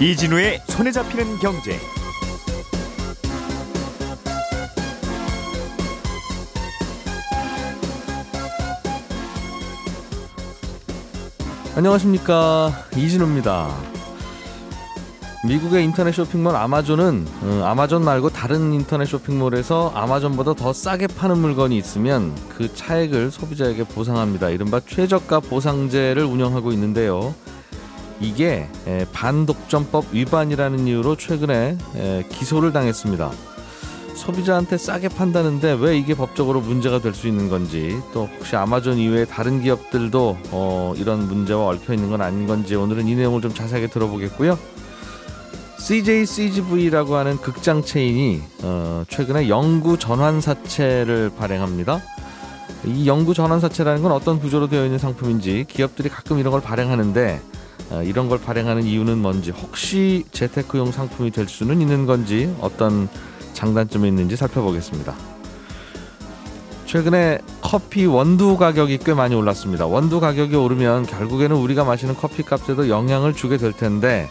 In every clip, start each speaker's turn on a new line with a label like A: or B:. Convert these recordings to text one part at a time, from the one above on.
A: 이진우의 손에 잡히는 경제.
B: 안녕하십니까 이진우입니다. 미국의 인터넷 쇼핑몰 아마존은 어, 아마존 말고 다른 인터넷 쇼핑몰에서 아마존보다 더 싸게 파는 물건이 있으면 그 차액을 소비자에게 보상합니다. 이른바 최저가 보상제를 운영하고 있는데요. 이게 에, 반독점법 위반이라는 이유로 최근에 에, 기소를 당했습니다. 소비자한테 싸게 판다는데 왜 이게 법적으로 문제가 될 수 있는 건지 또 혹시 아마존 이외에 다른 기업들도 어, 이런 문제와 얽혀 있는 건 아닌 건지 오늘은 이 내용을 좀 자세하게 들어보겠고요. CJ CGV라고 하는 극장 체인이 어, 최근에 영구 전환 사채를 발행합니다. 이 영구 전환 사채라는 건 어떤 구조로 되어 있는 상품인지 기업들이 가끔 이런 걸 발행하는데 어, 이런 걸 발행하는 이유는 뭔지 혹시 재테크용 상품이 될 수는 있는 건지 어떤 장단점이 있는지 살펴보겠습니다. 최근에 커피 원두 가격이 꽤 많이 올랐습니다. 원두 가격이 오르면 결국에는 우리가 마시는 커피 값에도 영향을 주게 될 텐데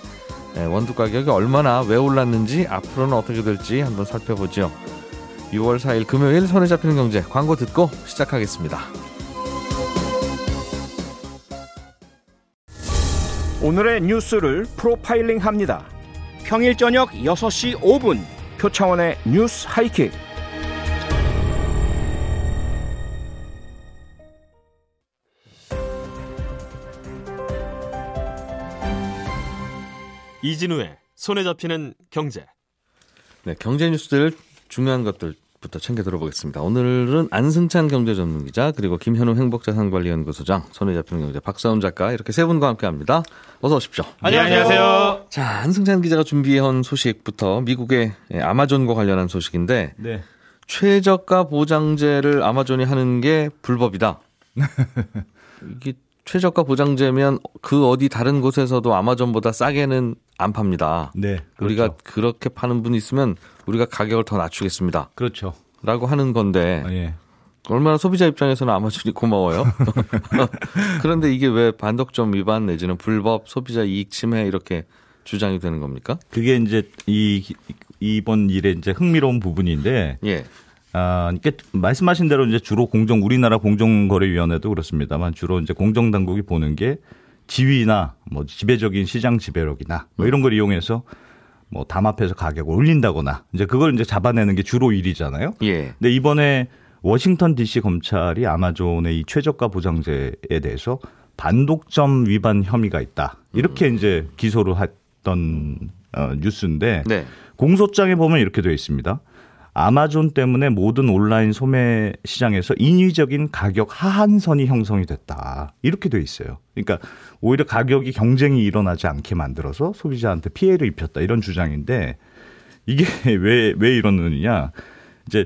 B: 예, 원두 가격이 얼마나 왜 올랐는지 앞으로는 어떻게 될지 한번 살펴보죠. 6월 4일 금요일 손에 잡히는 경제 광고 듣고 시작하겠습니다.
A: 오늘의 뉴스를 프로파일링 합니다. 평일 저녁 6시 5분 표창원의 뉴스 하이킥.
C: 이진우의 손에 잡히는 경제.
B: 네, 경제 뉴스들 중요한 것들 부터 챙겨 들어보겠습니다. 오늘은 안승찬 경제전문기자 그리고 김현우 행복자산관리연구소장 손에 잡히는 경제 박사훈 작가 이렇게 세 분과 함께합니다. 어서 오십시오.
C: 안녕하세요.
B: 자, 안승찬 기자가 준비해온 소식부터 미국의 아마존과 관련한 소식인데
D: 네.
B: 최저가 보장제를 아마존이 하는 게 불법이다. 이게 최저가 보장제면 그 어디 다른 곳에서도 아마존보다 싸게는 안 팝니다.
D: 네. 그렇죠.
B: 우리가 그렇게 파는 분이 있으면 우리가 가격을 더 낮추겠습니다.
D: 그렇죠.
B: 라고 하는 건데
D: 아, 예.
B: 얼마나 소비자 입장에서는 아마존이 고마워요. 그런데 이게 왜 반독점 위반 내지는 불법 소비자 이익 침해 이렇게 주장이 되는 겁니까?
D: 그게 이제 이 이번 일의 이제 흥미로운 부분인데
B: 예.
D: 아, 이게 말씀하신 대로 이제 주로 공정 우리나라 공정거래위원회도 그렇습니다만 주로 이제 공정 당국이 보는 게 지위나 뭐 지배적인 시장 지배력이나 뭐 이런 걸 이용해서 뭐 담합해서 가격을 올린다거나 이제 그걸 이제 잡아내는 게 주로 일이잖아요.
B: 예.
D: 근데 이번에 워싱턴 DC 검찰이 아마존의 이 최저가 보장제에 대해서 반독점 위반 혐의가 있다. 이렇게 이제 기소를 했던 어, 뉴스인데
B: 네.
D: 공소장에 보면 이렇게 되어 있습니다. 아마존 때문에 모든 온라인 소매 시장에서 인위적인 가격 하한선이 형성이 됐다. 이렇게 돼 있어요. 그러니까 오히려 가격이 경쟁이 일어나지 않게 만들어서 소비자한테 피해를 입혔다. 이런 주장인데 이게 왜, 왜 이러느냐. 이제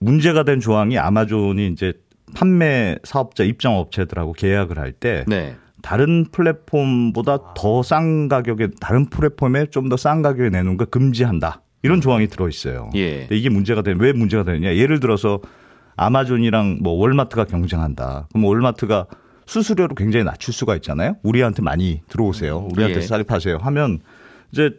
D: 문제가 된 조항이 아마존이 이제 판매 사업자 입장 업체들하고 계약을 할때
B: 네.
D: 다른 플랫폼보다 더 싼 가격에 다른 플랫폼에 좀 더 싼 가격에 내놓은 걸 금지한다. 이런 조항이 들어 있어요.
B: 예.
D: 근데 이게 문제가 되는 왜 문제가 되느냐? 예를 들어서 아마존이랑 뭐 월마트가 경쟁한다. 그럼 월마트가 수수료를 굉장히 낮출 수가 있잖아요. 우리한테 많이 들어오세요. 우리한테
B: 예.
D: 싸게 파세요. 하면 이제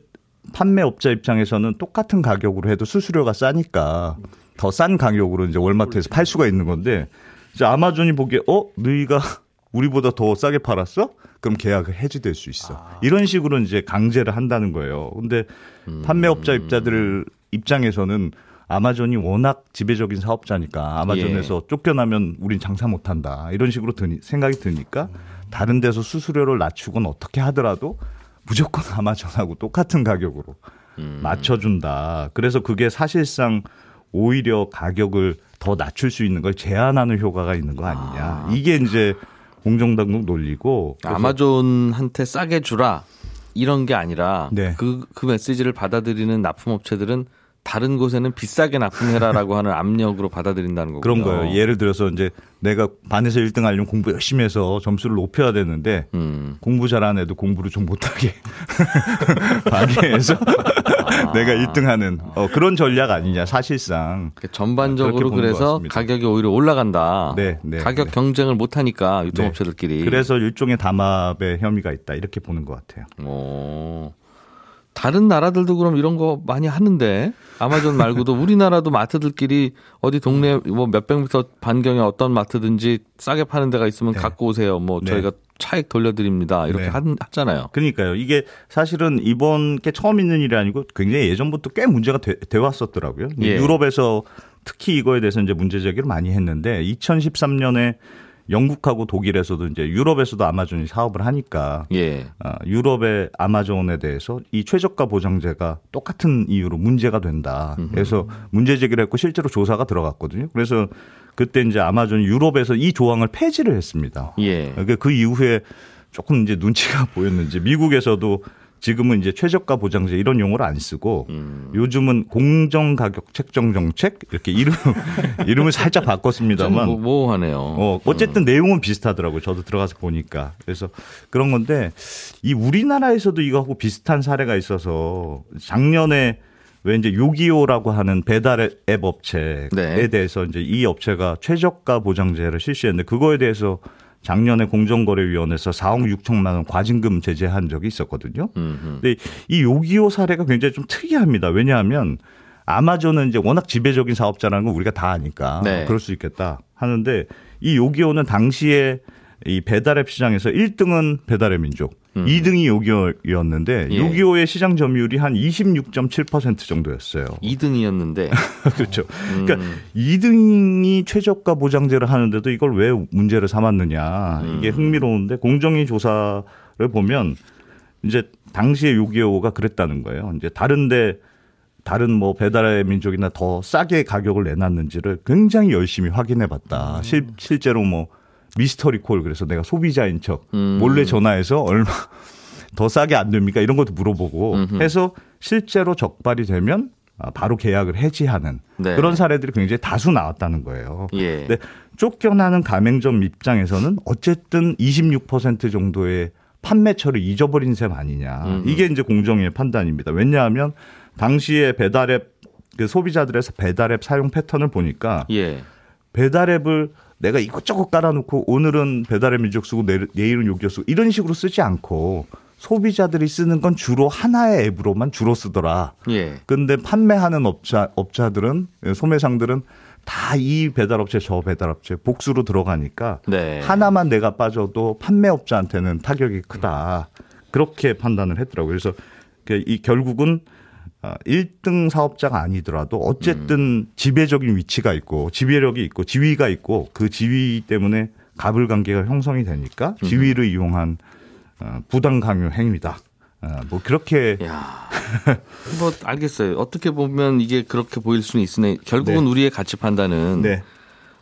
D: 판매업자 입장에서는 똑같은 가격으로 해도 수수료가 싸니까 더 싼 가격으로 이제 월마트에서 팔 수가 있는 건데 이제 아마존이 보기에 어 너희가 우리보다 더 싸게 팔았어? 그럼 계약을 해지될 수 있어. 이런 식으로 이제 강제를 한다는 거예요. 근데 판매업자 입자들 입장에서는 아마존이 워낙 지배적인 사업자니까 아마존에서 쫓겨나면 우린 장사 못 한다. 이런 식으로 드니, 생각이 드니까 다른 데서 수수료를 낮추건 어떻게 하더라도 무조건 아마존하고 똑같은 가격으로 맞춰준다. 그래서 그게 사실상 오히려 가격을 더 낮출 수 있는 걸 제한하는 효과가 있는 거 아니냐. 이게 이제 공정당국 논리고.
B: 아마존한테 싸게 주라 이런 게 아니라
D: 네.
B: 그, 그 메시지를 받아들이는 납품업체들은 다른 곳에는 비싸게 납품해라라고 하는 압력으로 받아들인다는 거군요.
D: 그런 거예요. 예를 들어서 이제 내가 반에서 1등 하려면 공부 열심히 해서 점수를 높여야 되는데
B: 음.
D: 공부 잘하는 애도 공부를 좀 못하게 방해해서
B: 아.
D: 내가 1등하는 어, 그런 전략 아니냐 사실상.
B: 그러니까 전반적으로 그래서. 가격이 오히려 올라간다.
D: 네, 네,
B: 가격
D: 네.
B: 경쟁을 못하니까 유통업체들끼리.
D: 그래서 일종의 담합의 혐의가 있다 이렇게 보는 것 같아요.
B: 오. 다른 나라들도 그럼 이런 거 많이 하는데 아마존 말고도 우리나라도 마트들끼리 어디 동네 뭐 몇백 미터 반경에 어떤 마트든지 싸게 파는 데가 있으면
D: 네.
B: 갖고 오세요. 뭐
D: 네.
B: 저희가 차액 돌려드립니다. 이렇게
D: 네.
B: 하, 하잖아요.
D: 그러니까요. 이게 사실은 이번 게 처음 있는 일이 아니고 굉장히 예전부터 꽤 문제가 돼, 돼 왔었더라고요.
B: 예.
D: 유럽에서 특히 이거에 대해서 이제 문제 제기를 많이 했는데 2013년에 영국하고 독일에서도 이제 유럽에서도 아마존이 사업을 하니까
B: 예.
D: 아, 유럽의 아마존에 대해서 이 최저가 보장제가 똑같은 이유로 문제가 된다. 그래서 문제 제기를 했고 실제로 조사가 들어갔거든요. 그래서 그때 이제 아마존 유럽에서 이 조항을 폐지를 했습니다.
B: 예.
D: 그러니까 그 이후에 조금 이제 눈치가 보였는지 미국에서도 지금은 이제 최저가 보장제 이런 용어를 안 쓰고
B: 음.
D: 요즘은 공정 가격 책정 정책 이렇게 이름 이름을 살짝 바꿨습니다만
B: 모- 모호하네요.
D: 어, 어쨌든 내용은 비슷하더라고요. 저도 들어가서 보니까. 그래서 그런 건데 이 우리나라에서도 이거하고 비슷한 사례가 있어서 작년에 왜 이제 요기요라고 하는 배달 앱 업체에
B: 네.
D: 대해서 이제 이 업체가 최저가 보장제를 실시했는데 그거에 대해서 작년에 공정거래위원회에서 4억 6천만 원 과징금 제재한 적이 있었거든요.
B: 음흠.
D: 근데 이 요기요 사례가 굉장히 좀 특이합니다. 왜냐하면 아마존은 이제 워낙 지배적인 사업자라는 건 우리가 다 아니까
B: 네.
D: 그럴 수 있겠다 하는데 이 요기요는 당시에 이 배달앱 시장에서 1등은 배달의 민족, 2등이 요기요였는데
B: 음. 예.
D: 요기요의 시장 점유율이 한 26.7% 정도였어요.
B: 2등이었는데
D: 그렇죠.
B: 음.
D: 그러니까 2등이 최저가 보장제를 하는데도 이걸 왜 문제를 삼았느냐
B: 음.
D: 이게 흥미로운데 공정위 조사를 보면 이제 당시에 요기요가 그랬다는 거예요. 이제 다른데 다른 뭐 배달의 민족이나 더 싸게 가격을 내놨는지를 굉장히 열심히 확인해 봤다. 실, 실제로 뭐 미스터리 콜 그래서 내가 소비자인 척
B: 음.
D: 몰래 전화해서 얼마 더 싸게 안 됩니까? 이런 것도 물어보고
B: 음흠.
D: 해서 실제로 적발이 되면 아, 바로 계약을 해지하는
B: 네.
D: 그런 사례들이 굉장히 다수 나왔다는 거예요.
B: 예.
D: 근데 쫓겨나는 가맹점 입장에서는 어쨌든 26% 정도의 판매처를 잊어버린 셈 아니냐.
B: 음.
D: 이게 이제 공정위의 판단입니다. 왜냐하면 당시에 배달앱 그 소비자들에서 배달앱 사용 패턴을 보니까
B: 예.
D: 배달앱을 내가 이것저것 깔아놓고 오늘은 배달의 민족 쓰고 내일, 내일은 요기요 쓰고 이런 식으로 쓰지 않고 소비자들이 쓰는 건 주로 하나의 앱으로만 주로 쓰더라.
B: 예.
D: 근데 판매하는 업자 업자들은 소매상들은 다 이 배달업체 저 배달업체 복수로 들어가니까
B: 네.
D: 하나만 내가 빠져도 판매업자한테는 타격이 크다. 그렇게 판단을 했더라고요. 그래서 그이 결국은 1등 사업자가 아니더라도 어쨌든
B: 음.
D: 지배적인 위치가 있고 지배력이 있고 지위가 있고 그 지위 때문에 갑을 관계가 형성이 되니까
B: 음.
D: 지위를 이용한 어, 부당 강요 행위다. 어, 뭐 그렇게
B: 야, 뭐 알겠어요. 어떻게 보면 이게 그렇게 보일 수는 있으나 결국은
D: 네.
B: 우리의 가치 판단은
D: 네,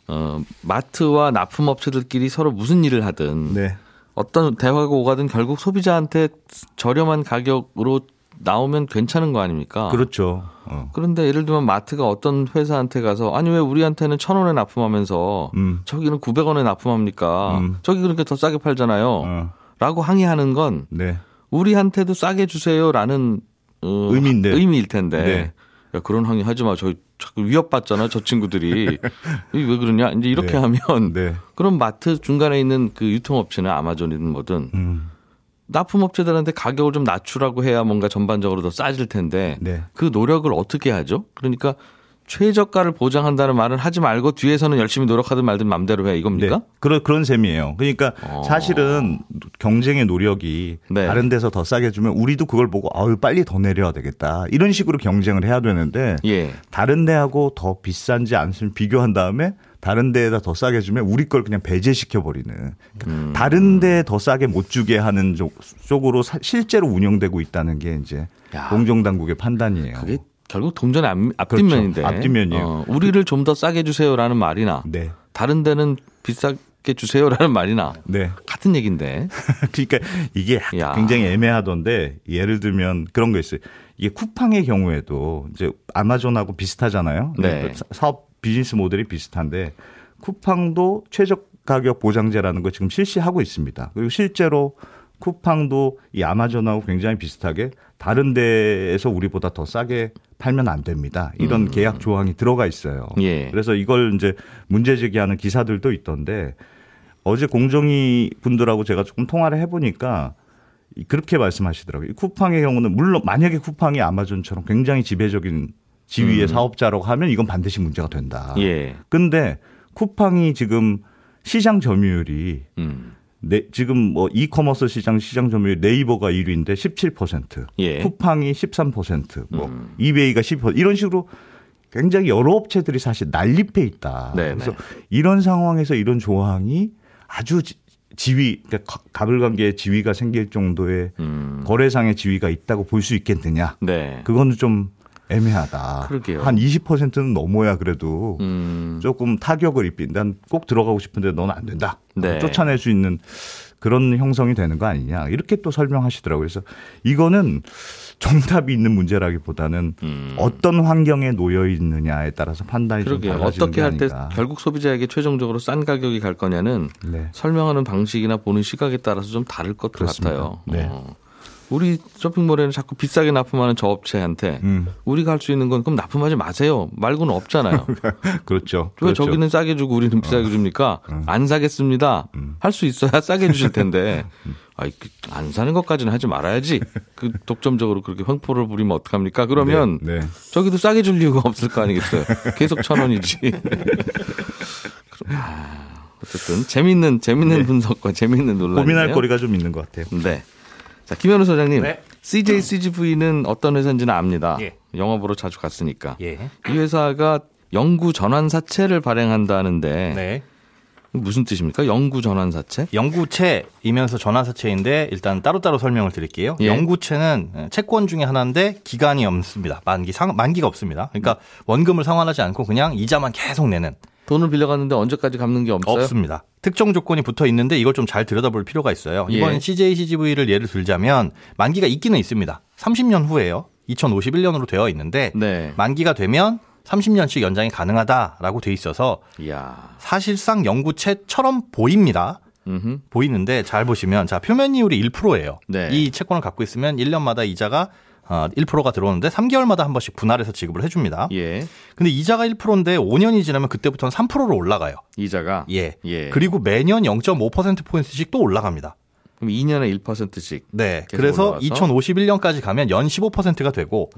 B: 어, 마트와 납품업체들끼리 서로 무슨 일을 하든
D: 네,
B: 어떤 대화가 오가든 결국 소비자한테 저렴한 가격으로 나오면 괜찮은 거 아닙니까?
D: 그렇죠. 어.
B: 그런데 예를 들면 마트가 어떤 회사한테 가서 아니 왜 우리한테는 천 원에 납품하면서
D: 음.
B: 저기는 900원에 납품합니까?
D: 음.
B: 저기 그렇게 더 싸게 팔잖아요.
D: 어,
B: 라고 항의하는 건
D: 네.
B: 우리한테도 싸게 주세요라는 어,
D: 의미인데.
B: 의미일 텐데.
D: 네.
B: 야, 그런 항의 하지 마. 저 자꾸 위협받잖아. 저 친구들이. 왜 그러냐? 이제 이렇게
D: 네.
B: 하면
D: 네.
B: 그럼 마트 중간에 있는 그 유통업체나 아마존이든 뭐든
D: 음.
B: 납품업체들한테 가격을 좀 낮추라고 해야 뭔가 전반적으로 더 싸질 텐데
D: 네.
B: 그 노력을 어떻게 하죠? 그러니까 최저가를 보장한다는 말은 하지 말고 뒤에서는 열심히 노력하든 말든 맘대로 해 이겁니까?
D: 네. 그런 그런 셈이에요. 그러니까
B: 어.
D: 사실은 경쟁의 노력이
B: 네.
D: 다른 데서 더 싸게 주면 우리도 그걸 보고 아유 빨리 더 내려야 되겠다. 이런 식으로 경쟁을 해야 되는데
B: 예.
D: 다른 데하고 더 비싼지 않으면 비교한 다음에 다른 데에다 더 싸게 주면 우리 걸 그냥 배제시켜 버리는. 그러니까
B: 음.
D: 다른 데 더 싸게 못 주게 하는 쪽, 쪽으로 사- 실제로 운영되고 있다는 게 이제
B: 야.
D: 공정 당국의 판단이에요.
B: 그게 결국 동전의 앞, 앞뒷면인데.
D: 그렇죠. 앞뒷면이에요.
B: 어, 우리를 좀 더 싸게 주세요라는 말이나
D: 네.
B: 다른 데는 비싸게 주세요라는 말이나
D: 네.
B: 같은 얘기인데.
D: 그러니까 이게
B: 야.
D: 굉장히 애매하던데 예를 들면 그런 거 있어요. 이게 쿠팡의 경우에도 이제 아마존하고 비슷하잖아요.
B: 네.
D: 사- 사업 비즈니스 모델이 비슷한데 쿠팡도 최저 가격 보장제라는 거 지금 실시하고 있습니다. 그리고 실제로 쿠팡도 이 아마존하고 굉장히 비슷하게 다른 데에서 우리보다 더 싸게 팔면 안 됩니다. 이런 계약 조항이 들어가 있어요.
B: 음. 예.
D: 그래서 이걸 이제 문제 제기하는 기사들도 있던데 어제 공정위 분들하고 제가 조금 통화를 해보니까 그렇게 말씀하시더라고요. 쿠팡의 경우는 물론 만약에 쿠팡이 아마존처럼 굉장히 지배적인 지위의
B: 음.
D: 사업자라고 하면 이건 반드시 문제가 된다.
B: 예.
D: 근데 쿠팡이 지금 시장 점유율이
B: 음.
D: 네, 지금 뭐 이커머스 시장 시장 점유율 네이버가 1위인데 17%,
B: 예.
D: 쿠팡이 13%, 뭐
B: 음.
D: 이베이가 10% 이런 식으로 굉장히 여러 업체들이 사실 난립해 있다.
B: 네,
D: 그래서
B: 네.
D: 이런 상황에서 이런 조항이 아주 지- 지위, 그러니까 가- 가불관계의 지위가 생길 정도의
B: 음.
D: 거래상의 지위가 있다고 볼 수 있겠느냐?
B: 네.
D: 그거는 좀 애매하다.
B: 그러게요.
D: 한 20%는 넘어야 그래도
B: 음.
D: 조금 타격을 입힌. 난 꼭 들어가고 싶은데 넌 안 된다.
B: 네.
D: 쫓아낼 수 있는 그런 형성이 되는 거 아니냐. 이렇게 또 설명하시더라고요. 그래서 이거는 정답이 있는 문제라기보다는
B: 음.
D: 어떤 환경에 놓여 있느냐에 따라서 판단이 좀
B: 그러게요.
D: 달라지는
B: 어떻게 게할 때. 결국 소비자에게 최종적으로 싼 가격이 갈 거냐는
D: 네.
B: 설명하는 방식이나 보는 시각에 따라서 좀 다를 것
D: 그렇습니다.
B: 같아요.
D: 네.
B: 어. 우리 쇼핑몰에는 자꾸 비싸게 납품하는 저 업체한테
D: 음.
B: 우리가 할 수 있는 건 그럼 납품하지 마세요. 말고는 없잖아요.
D: 그렇죠.
B: 왜
D: 그렇죠.
B: 저기는 싸게 주고 우리는 비싸게 줍니까? 안 사겠습니다. 할수 있어야 싸게 주실 텐데. 아이, 그, 안 사는 것까지는 하지 말아야지. 그 독점적으로 그렇게 횡포를 부리면 어떡합니까? 그러면
D: 네, 네.
B: 저기도 싸게 줄 이유가 없을 거 아니겠어요. 계속 천 원이지. 아, 어쨌든 재밌는 재밌는 분석과 재밌는 논란.
D: 네. 고민할 거리가 좀 있는 것 같아요.
B: 네. 자 김현우 소장님,
E: 네.
B: CJ CGV는 어떤 회사인지는 압니다.
E: 예.
B: 영업으로 자주 갔으니까.
E: 예.
B: 이 회사가 영구 전환 사채를 발행한다는데
E: 네.
B: 무슨 뜻입니까? 영구 전환 사채?
E: 영구채이면서 전환 사채인데 일단 따로따로 설명을 드릴게요.
B: 예.
E: 영구채는 채권 중에 하나인데 기간이 없습니다. 만기 상, 만기가 없습니다. 그러니까 원금을 상환하지 않고 그냥 이자만 계속 내는
B: 돈을 빌려갔는데 언제까지 갚는 게 없어요?
E: 없습니다. 특정 조건이 붙어 있는데 이걸 좀 잘 들여다볼 필요가 있어요. 이번
B: 예.
E: CJ CGV를 예를 들자면 만기가 있기는 있습니다. 30년 후에요. 2051년으로 되어 있는데
B: 네.
E: 만기가 되면 30년씩 연장이 가능하다라고 돼 있어서
B: 이야.
E: 사실상 영구채처럼 보입니다.
B: 음흠.
E: 보이는데 잘 보시면 자 표면 이율이 1%예요.
B: 네.
E: 이 채권을 갖고 있으면 1년마다 이자가 어, 1%가 들어오는데 3개월마다 한 번씩 분할해서 지급을 해줍니다.
B: 예.
E: 근데 이자가 1%인데 5년이 지나면 그때부터는 3%로 올라가요.
B: 이자가
E: 예.
B: 예.
E: 그리고 매년 0.5% 포인트씩 또 올라갑니다.
B: 그럼 2년에 1%씩.
E: 네. 그래서
B: 올라가서?
E: 2051년까지 가면 연 15%가 되고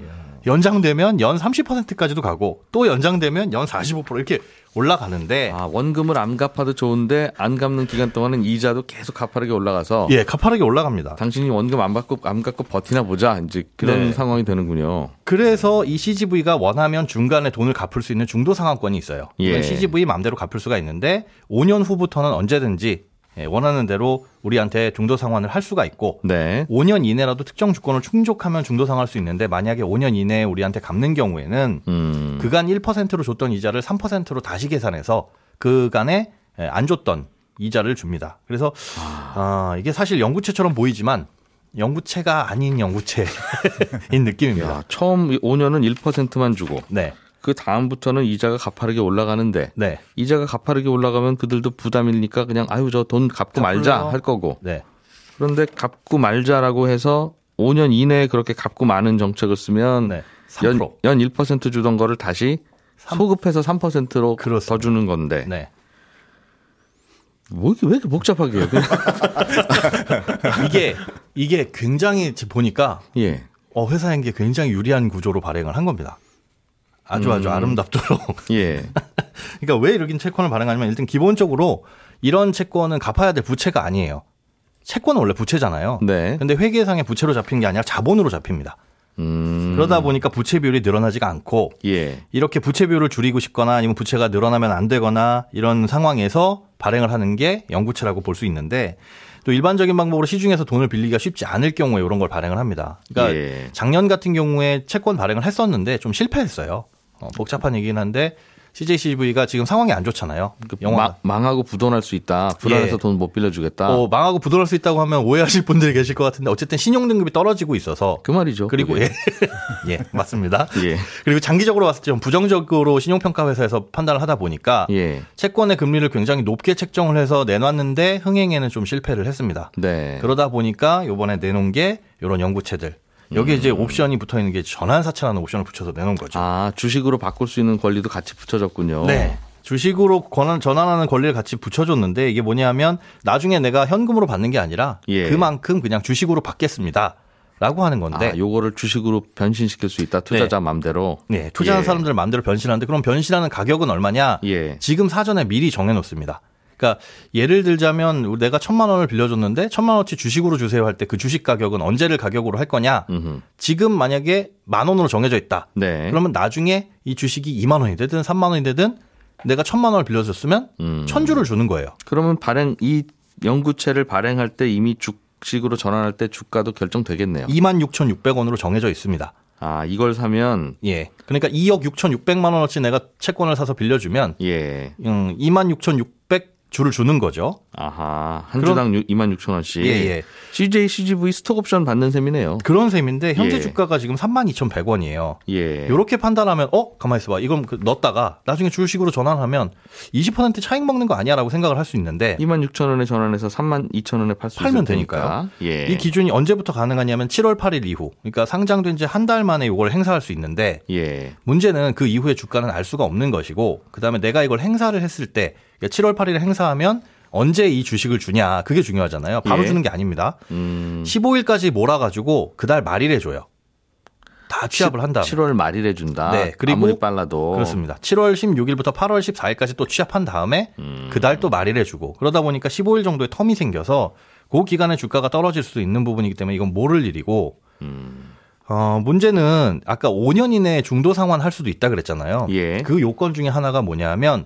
E: 연장되면 연 30%까지도 가고 또 연장되면 연 45% 이렇게 올라가는데
B: 아, 원금을 안 갚아도 좋은데 안 갚는 기간 동안은 이자도 계속 가파르게 올라가서
E: 예, 가파르게 올라갑니다.
B: 당신이 원금 안 받고 안 갚고 버티나 보자. 이제 그런
E: 네.
B: 상황이 되는군요.
E: 그래서 이 CGV가 원하면 중간에 돈을 갚을 수 있는 중도 상환권이 있어요.
B: 예.
E: CGV 마음대로 갚을 수가 있는데 5년 후부터는 언제든지 예, 원하는 대로 우리한테 중도 상환을 할 수가 있고
B: 네.
E: 5년 이내라도 특정 조건을 충족하면 중도 상환할 수 있는데 만약에 5년 이내에 우리한테 갚는 경우에는
B: 음.
E: 그간 1%로 줬던 이자를 3%로 다시 계산해서 그간에 예, 안 줬던 이자를 줍니다. 그래서 아, 이게 사실 영구채처럼 보이지만 영구채가 아닌 영구채인 느낌입니다.
B: 야, 처음 5년은 1%만 주고
E: 네.
B: 그 다음부터는 이자가 가파르게 올라가는데
E: 네.
B: 이자가 가파르게 올라가면 그들도 부담이니까 그냥 아유 저 돈 갚고 말자? 할 거고
E: 네.
B: 그런데 갚고 말자라고 해서 5년 이내에 그렇게 갚고 마는 정책을 쓰면
E: 네.
B: 연,
E: 3%.
B: 연1% 주던 거를 다시 소급해서 3%로
E: 그렇습니다.
B: 더 주는 건데
E: 네.
B: 뭐 이게 왜 이렇게 복잡하게 해요?
E: 이게 이게 굉장히 보니까
B: 예.
E: 어, 회사인 게 굉장히 유리한 구조로 발행을 한 겁니다. 아주 아주
B: 음.
E: 아름답도록.
B: 예.
E: 그러니까 왜 이렇게 채권을 발행하냐면 일단 기본적으로 이런 채권은 갚아야 될 부채가 아니에요. 채권은 원래 부채잖아요.
B: 네.
E: 근데 회계상의 부채로 잡힌 게 아니라 자본으로 잡힙니다.
B: 음.
E: 그러다 보니까 부채 비율이 늘어나지가 않고
B: 예.
E: 이렇게 부채 비율을 줄이고 싶거나 아니면 부채가 늘어나면 안 되거나 이런 상황에서 발행을 하는 게 영구채라고 볼 수 있는데 또 일반적인 방법으로 시중에서 돈을 빌리기가 쉽지 않을 경우에 이런 걸 발행을 합니다. 그러니까
B: 예.
E: 작년 같은 경우에 채권 발행을 했었는데 좀 실패했어요. 어, 복잡한 얘기긴 한데 CJCV가 지금 상황이 안 좋잖아요. 영화
B: 마- 망하고 부도날 수 있다. 불안해서
E: 예.
B: 돈못 빌려주겠다.
E: 어, 망하고 부도날 수 있다고 하면 오해하실 분들이 계실 것 같은데 어쨌든 신용 등급이 떨어지고 있어서
B: 그 말이죠.
E: 그리고. 예, 예 맞습니다.
B: 예.
E: 그리고 장기적으로 봤을 때 좀 부정적으로 신용평가 회사에서 판단을 하다 보니까
B: 예.
E: 채권의 금리를 굉장히 높게 책정을 해서 내놨는데 흥행에는 좀 실패를 했습니다.
B: 네.
E: 그러다 보니까 요번에 내놓은 게 이런 연구체들. 여기에 이제 옵션이 붙어 있는 게 전환 사채라는 옵션을 붙여서 내놓은 거죠.
B: 아, 주식으로 바꿀 수 있는 권리도 같이 붙여졌군요.
E: 네. 주식으로 권한 전환하는 권리를 같이 붙여줬는데 이게 뭐냐면 나중에 내가 현금으로 받는 게 아니라
B: 예.
E: 그만큼 그냥 주식으로 받겠습니다. 라고 하는 건데
B: 아, 요거를 주식으로 변신시킬 수 있다. 투자자 맘대로.
E: 네, 투자하는
B: 예.
E: 사람들 마음대로 변신하는데 그럼 변신하는 가격은 얼마냐?
B: 예.
E: 지금 사전에 미리 정해 놓습니다. 그러니까 예를 들자면 내가 천만 원을 빌려줬는데 천만 원어치 주식으로 주세요 할 때 그 주식 가격은 언제를 가격으로 할 거냐?
B: 음흠.
E: 지금 만약에 만 원으로 정해져 있다.
B: 네.
E: 그러면 나중에 이 주식이 2만 원이 되든 3만 원이 되든 내가 천만 원을 빌려줬으면
B: 음.
E: 천 주를 주는 거예요.
B: 그러면 발행 이 연구체를 발행할 때 이미 주식으로 전환할 때 주가도 결정되겠네요.
E: 2만 6,600원으로 정해져 있습니다.
B: 아, 이걸 사면
E: 예. 그러니까 2억 6,600만 원어치 내가 채권을 사서 빌려주면
B: 예.
E: 음, 2 만6,600 주를 주는 거죠.
B: 아하. 한 주당 2만 6천 원씩.
E: 예, 예.
B: CJ, CGV 스톡 옵션 받는 셈이네요.
E: 그런 셈인데 현재
B: 예.
E: 주가가 지금 32,100원이에요.
B: 예.
E: 이렇게 판단하면 어 가만히 있어 봐 이건 그 넣었다가 나중에 주식으로 전환하면 20% 차익 먹는 거 아니야라고 생각을 할 수 있는데
B: 2만 6천 원에 전환해서 3만 2천 원에 팔 수
E: 팔면. 되니까요.
B: 예.
E: 이 기준이 언제부터 가능하냐면 7월 8일 이후 그러니까 상장된 지 한 달 만에 이걸 행사할 수 있는데
B: 예.
E: 문제는 그 이후에 주가는 알 수가 없는 것이고 그다음에 내가 이걸 행사를 했을 때 7월 8일에 행사하면 언제 이 주식을 주냐 그게 중요하잖아요. 바로
B: 예.
E: 주는 게 아닙니다.
B: 음.
E: 15일까지 몰아가지고 그달 말일에 줘요. 다 취합을 한 다음에.
B: 7월 말일에 준다.
E: 네, 그리고
B: 아무리 빨라도
E: 그렇습니다. 7월 16일부터 8월 14일까지 또 취합한 다음에
B: 음.
E: 그달 또 말일에 주고 그러다 보니까 15일 정도의 텀이 생겨서 그 기간에 주가가 떨어질 수 있는 부분이기 때문에 이건 모를 일이고
B: 음.
E: 어, 문제는 아까 5년 이내에 중도 상환 할 수도 있다 그랬잖아요.
B: 예.
E: 그 요건 중에 하나가 뭐냐면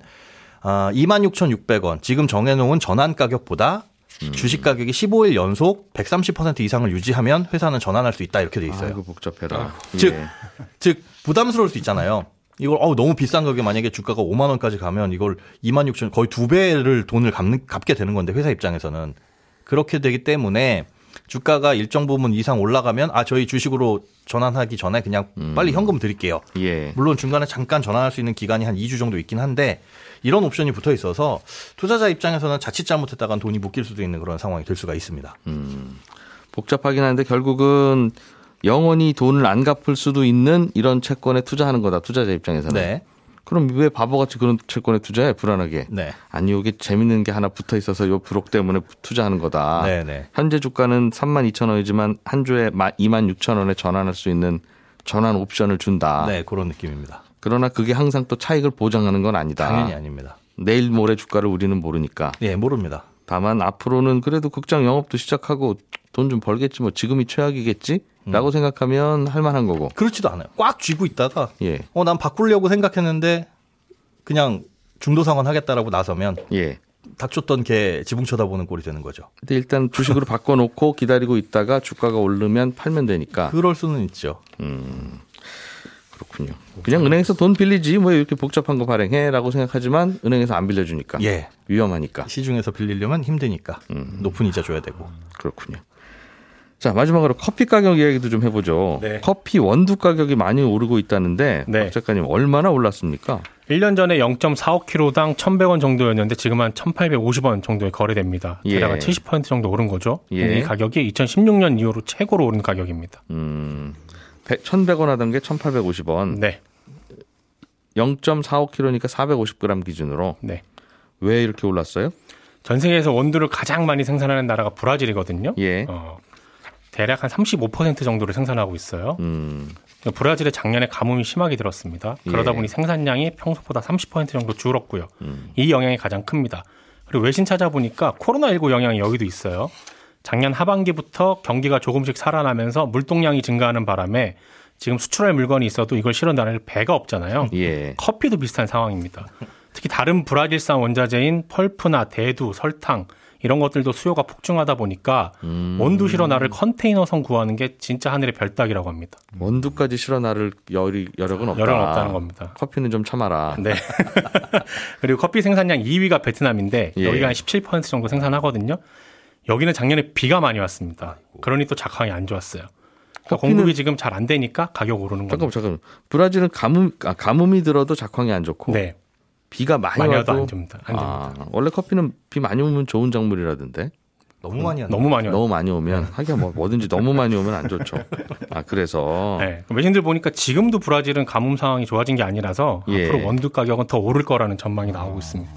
E: 아, 26,600원 지금 정해놓은 전환 가격보다
B: 음.
E: 주식 가격이 15일 연속 130% 이상을 유지하면 회사는 전환할 수 있다 이렇게 돼 있어요.
B: 아이고 복잡해라.
E: 즉,
B: 예.
E: 즉 부담스러울 수 있잖아요. 이걸 어우 너무 비싼 가격에 만약에 주가가 5만 원까지 가면 이걸 2만 6천 거의 두 배를 돈을 갚는, 갚게 되는 건데 회사 입장에서는 그렇게 되기 때문에 주가가 일정 부분 이상 올라가면 아 저희 주식으로 전환하기 전에 그냥 빨리 현금 드릴게요.
B: 예.
E: 물론 중간에 잠깐 전환할 수 있는 기간이 한 2주 정도 있긴 한데 이런 옵션이 붙어 있어서 투자자 입장에서는 자칫 잘못했다간 돈이 묶일 수도 있는 그런 상황이 될 수가 있습니다.
B: 복잡하긴 한데 결국은 영원히 돈을 안 갚을 수도 있는 이런 채권에 투자하는 거다. 투자자 입장에서는.
E: 네.
B: 그럼 왜 바보같이 그런 채권에 투자해? 불안하게.
E: 네.
B: 아니 여기 재밌는 게 하나 붙어 있어서 요 브록 때문에 투자하는 거다.
E: 네, 네.
B: 현재 주가는 3만 2천 원이지만 한 주에 2만 6천 원에 전환할 수 있는 전환 옵션을 준다.
E: 네, 그런 느낌입니다.
B: 그러나 그게 항상 또 차익을 보장하는 건 아니다.
E: 당연히 아닙니다.
B: 내일 모레 주가를 우리는 모르니까.
E: 예, 모릅니다.
B: 다만 앞으로는 그래도 극장 영업도 시작하고 돈 좀 벌겠지 뭐 지금이 최악이겠지 라고 생각하면 할 만한 거고.
E: 그렇지도 않아요. 꽉 쥐고 있다가
B: 예.
E: 어, 난 바꾸려고 생각했는데 그냥 중도 상환 하겠다라고 나서면
B: 예.
E: 닥쳤던 개 지붕 쳐다보는 꼴이 되는 거죠.
B: 근데 일단 주식으로 바꿔 놓고 기다리고 있다가 주가가 오르면 팔면 되니까.
E: 그럴 수는 있죠.
B: 그렇군요. 그냥 은행에서 돈 빌리지 뭐 이렇게 복잡한 거 발행해라고 생각하지만 은행에서 안 빌려주니까.
E: 예.
B: 위험하니까.
E: 시중에서 빌리려면 힘드니까 높은 이자 줘야 되고.
B: 그렇군요. 자 마지막으로 커피 가격 이야기도 좀 해보죠.
C: 네.
B: 커피 원두 가격이 많이 오르고 있다는데
C: 네.
B: 박 작가님 얼마나 올랐습니까?
C: 1년 전에 0.45kg당 1,100원 정도였는데 지금 한 1,850원 정도에 거래됩니다.
B: 예.
C: 대략 한70% 정도 오른 거죠.
B: 예.
C: 이 가격이 2016년 이후로 최고로 오른 가격입니다.
B: 음, 1,100원 하던 게 1,850원.
C: 네.
B: 0.45kg니까 450g 기준으로
C: 네.
B: 왜 이렇게 올랐어요?
C: 전 세계에서 원두를 가장 많이 생산하는 나라가 브라질이거든요.
B: 예.
C: 어, 대략 한 35% 정도를 생산하고 있어요.
B: 음,
C: 브라질에 작년에 가뭄이 심하게 들었습니다. 그러다
B: 예.
C: 보니 생산량이 평소보다 30% 정도 줄었고요. 이 영향이 가장 큽니다. 그리고 외신 찾아보니까 코로나19 영향이 여기도 있어요. 작년 하반기부터 경기가 조금씩 살아나면서 물동량이 증가하는 바람에 지금 수출할 물건이 있어도 이걸 실어 나를 배가 없잖아요.
B: 예.
C: 커피도 비슷한 상황입니다. 특히 다른 브라질산 원자재인 펄프나 대두, 설탕 이런 것들도 수요가 폭증하다 보니까
B: 음.
C: 원두 실어 나를 컨테이너선 구하는 게 진짜 하늘의 별따기라고 합니다.
B: 원두까지 실어 나를 열이, 여력은 없다.
C: 여력은 없다는 겁니다.
B: 커피는 좀 참아라.
C: 네. 그리고 커피 생산량 2위가 베트남인데
B: 예.
C: 여기가 한 17% 정도 생산하거든요. 여기는 작년에 비가 많이 왔습니다. 그러니 또 작황이 안 좋았어요. 그러니까
B: 커피는-
C: 공급이 지금 잘 안 되니까 가격 오르는
B: 잠깐만,
C: 겁니다.
B: 잠깐만. 브라질은 가뭄, 아, 가뭄이 들어도 작황이 안 좋고
C: 네.
B: 비가 많이,
C: 많이
B: 와도
C: 와도 안 됩니다. 안 됩니다.
B: 아, 원래 커피는 비 많이 오면 좋은 작물이라던데.
E: 너무 많이 한다.
C: 너무 많이
B: 너무 많이 오면 하긴 뭐 뭐든지 너무 많이 오면 안 좋죠. 아 그래서
C: 네. 외신들 보니까 지금도 브라질은 가뭄 상황이 좋아진 게 아니라서
B: 예.
C: 앞으로 원두 가격은 더 오를 거라는 전망이 나오고 있습니다.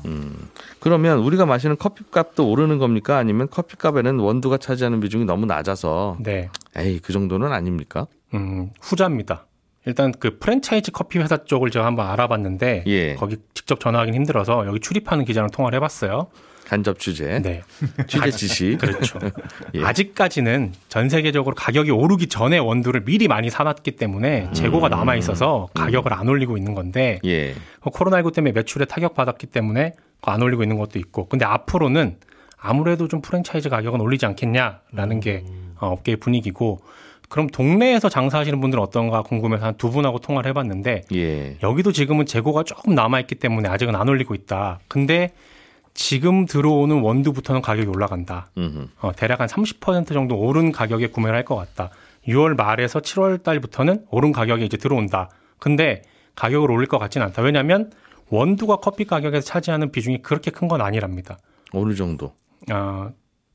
B: 그러면 우리가 마시는 커피값도 오르는 겁니까? 아니면 커피값에는 원두가 차지하는 비중이 너무 낮아서
C: 네.
B: 에이 그 정도는 아닙니까?
C: 음, 후자입니다. 일단 그 프랜차이즈 커피 회사 쪽을 제가 한번 알아봤는데
B: 예.
C: 거기 직접 전화하긴 힘들어서 여기 출입하는 기자랑 통화를 해봤어요.
B: 간접 취재,
C: 네.
B: 취재 지시.
C: 그렇죠.
B: 예.
C: 아직까지는 전 세계적으로 가격이 오르기 전에 원두를 미리 많이 사놨기 때문에 재고가 남아 있어서 가격을 안 올리고 있는 건데
B: 예.
C: 코로나19 때문에 매출에 타격 받았기 때문에 안 올리고 있는 것도 있고 근데 앞으로는 아무래도 좀 프랜차이즈 가격은 올리지 않겠냐라는 게 어, 업계의 분위기고 그럼 동네에서 장사하시는 분들은 어떤가 궁금해서 한 두 분하고 통화를 해봤는데
B: 예.
C: 여기도 지금은 재고가 조금 남아있기 때문에 아직은 안 올리고 있다. 근데 지금 들어오는 원두부터는 가격이 올라간다.
B: 음흠.
C: 어, 대략 한 30% 정도 오른 가격에 구매를 할 것 같다. 6월 말에서 7월 달부터는 오른 가격이 이제 들어온다. 근데 가격을 올릴 것 같지는 않다. 왜냐하면 원두가 커피 가격에서 차지하는 비중이 그렇게 큰 건 아니랍니다.
B: 어느 정도?
C: 아,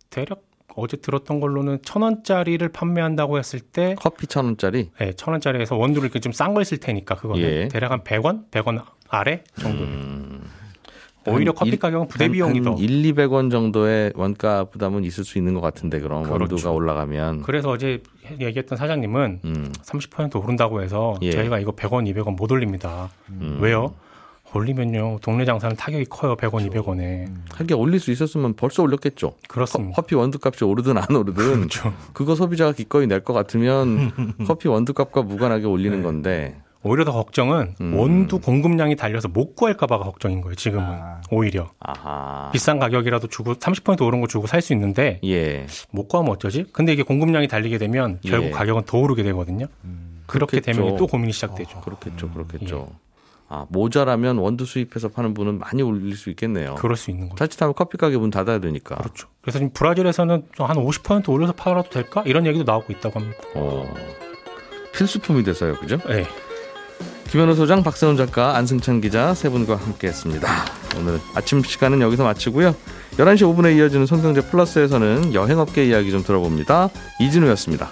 C: 대략 어제 들었던 걸로는 천 원짜리를 판매한다고 했을 때
B: 커피 천 원짜리?
C: 네, 천 원짜리에서 원두를 이렇게 좀 싼 걸 쓸 테니까 그거는
B: 예.
C: 대략 한 100원, 100원 아래 정도.
B: 음.
C: 오히려
B: 한
C: 커피
B: 일-
C: 가격은 부대
B: 한-
C: 비용이
B: 한
C: 더.
B: 1, 200원 정도의 원가 부담은 있을 수 있는 것 같은데 그럼
C: 그렇죠.
B: 원두가 올라가면
C: 그래서 어제 얘기했던 사장님은
B: 음.
C: 30% 오른다고 해서
B: 예.
C: 저희가 이거 100원, 200원 못 올립니다.
B: 음.
C: 왜요? 올리면요 동네 장사는 타격이 커요 100원, 200원에
B: 하긴 올릴 수 있었으면 벌써 올렸겠죠.
C: 그렇습니다.
B: 커피 원두값이 오르든 안 오르든
C: 그렇죠.
B: 그거 소비자가 기꺼이 낼 것 같으면 커피 원두값과 무관하게 올리는
C: 네.
B: 건데
C: 오히려 더 걱정은
B: 음.
C: 원두 공급량이 달려서 못 구할까봐가 걱정인 거예요. 지금은 오히려
B: 아하
C: 비싼 가격이라도 주고 30% 오른 거 주고 살 수 있는데
B: 예
C: 못 구하면 어쩌지? 근데 이게 공급량이 달리게 되면 결국
B: 예.
C: 가격은 더 오르게 되거든요. 그렇게
B: 그렇겠죠.
C: 되면 또 고민이 시작되죠.
B: 그렇겠죠 그렇겠죠.
C: 예.
B: 아 모자라면 원두 수입해서 파는 분은 많이 올릴 수 있겠네요.
C: 그럴 수 있는 거죠.
B: 자칫하면 커피 가게 문 닫아야 되니까.
C: 그렇죠. 그래서 지금 브라질에서는 좀한 50% 올려서 팔아도 될까? 이런 얘기도 나오고 있다고 합니다.
B: 어, 필수품이 돼서요, 그죠?
C: 네.
B: 김현우 소장, 박세훈 작가, 안승찬 기자 세 분과 함께했습니다. 오늘 아침 시간은 여기서 마치고요. 11시 5분에 이어지는 손경제 플러스에서는 여행업계 이야기 좀 들어봅니다. 이진우였습니다.